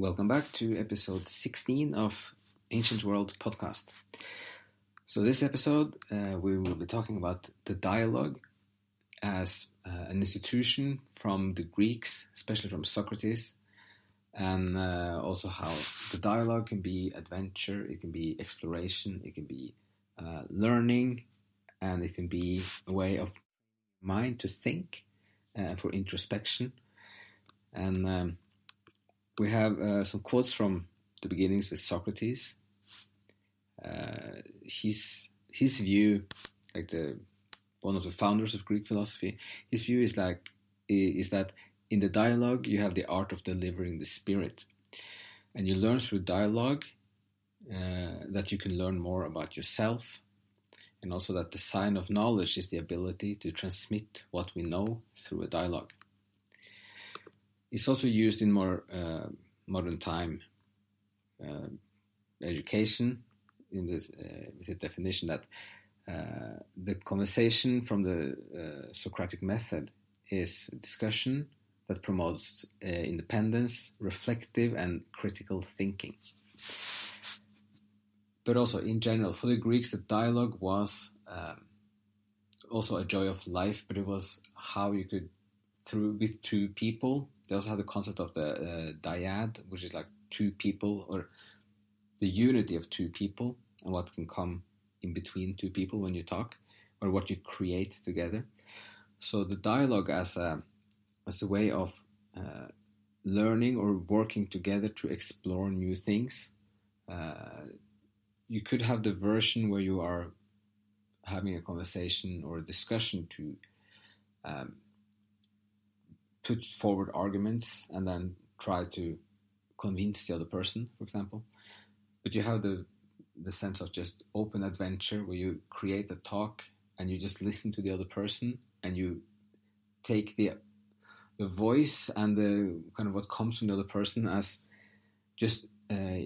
Welcome back to episode 16 of Ancient World Podcast. So, this episode, uh, we will be talking about the dialogue as uh, an institution from the Greeks, especially from Socrates, and uh, also how the dialogue can be adventure, it can be exploration, it can be uh, learning, and it can be a way of mind to think uh, for introspection. And um, we have uh, some quotes from the beginnings with Socrates. Uh, his his view, like the one of the founders of Greek philosophy, his view is like is that in the dialogue you have the art of delivering the spirit, and you learn through dialogue uh, that you can learn more about yourself, and also that the sign of knowledge is the ability to transmit what we know through a dialogue. It's also used in more uh, modern time uh, education in this uh, with the definition that uh, the conversation from the uh, Socratic method is discussion that promotes independence, reflective, and critical thinking. But also, in general, for the Greeks, the dialogue was um, also a joy of life, but it was how you could, through with two people. They also have the concept of the uh, dyad, which is like two people or the unity of two people and what can come in between two people when you talk or what you create together. So the dialogue as a as a way of uh, learning or working together to explore new things. Uh, you could have the version where you are having a conversation or a discussion to um, put forward arguments and then try to convince the other person, for example. But you have the the sense of just open adventure where you create a talk and you just listen to the other person and you take the the voice and the kind of what comes from the other person as just uh,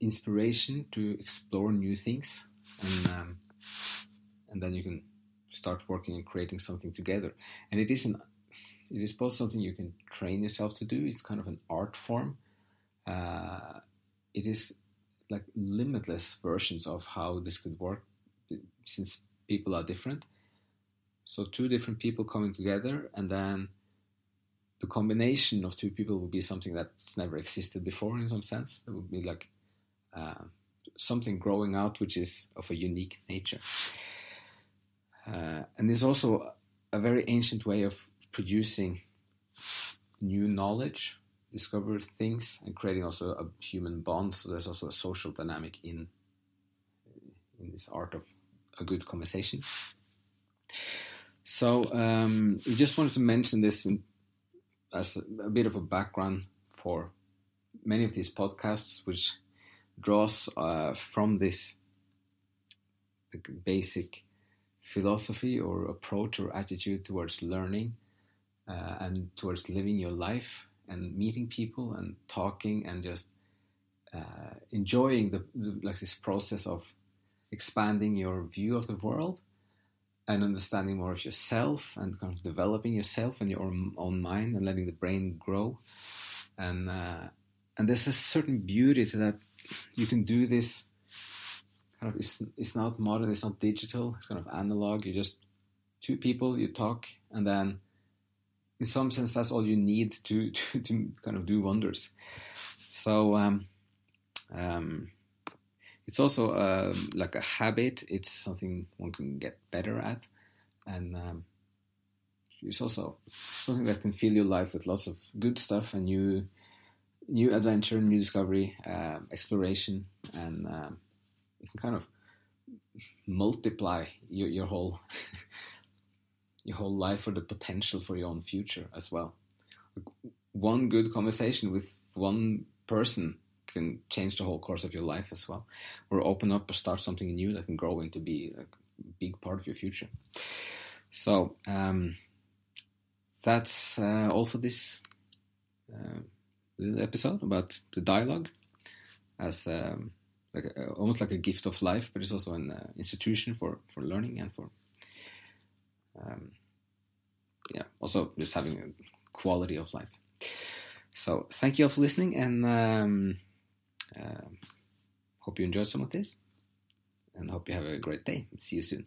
inspiration to explore new things and um, and then you can start working and creating something together and it is an it is both something you can train yourself to do. It's kind of an art form. Uh, it is like limitless versions of how this could work since people are different. So two different people coming together and then the combination of two people would be something that's never existed before in some sense. It would be like uh, something growing out which is of a unique nature. Uh, and there's also a very ancient way of producing new knowledge discover things and creating also a human bond. So there's also a social dynamic in in this art of a good conversation. So um, we just wanted to mention this in, as a, bit of a background for many of these podcasts, which draws uh, from this basic philosophy or approach or attitude towards learning uh, and towards living your life and meeting people and talking and just uh, enjoying the, the, like this process of expanding your view of the world and understanding more of yourself and kind of developing yourself and your own, mind and letting the brain grow. And uh, and there's a certain beauty to that. You can do this kind of it's, it's not modern it's not digital it's kind of analog. You just two people you talk and then in some sense, that's all you need to to, to kind of do wonders. So um, um, it's also um, like a habit. It's something one can get better at, and um, it's also something that can fill your life with lots of good stuff and new new adventure, new discovery, uh, exploration, and um, it can kind of multiply your, your whole your whole life or the potential for your own future as well. One good conversation with one person can change the whole course of your life as well, or open up or start something new that can grow into be a big part of your future. So um, that's uh, all for this uh, little episode about the dialogue as um, like a, almost like a gift of life, but it's also an uh, institution for for learning and for um, yeah, also just having a quality of life. So thank you all for listening, and um, uh, hope you enjoyed some of this, and hope you have a great day. See you soon.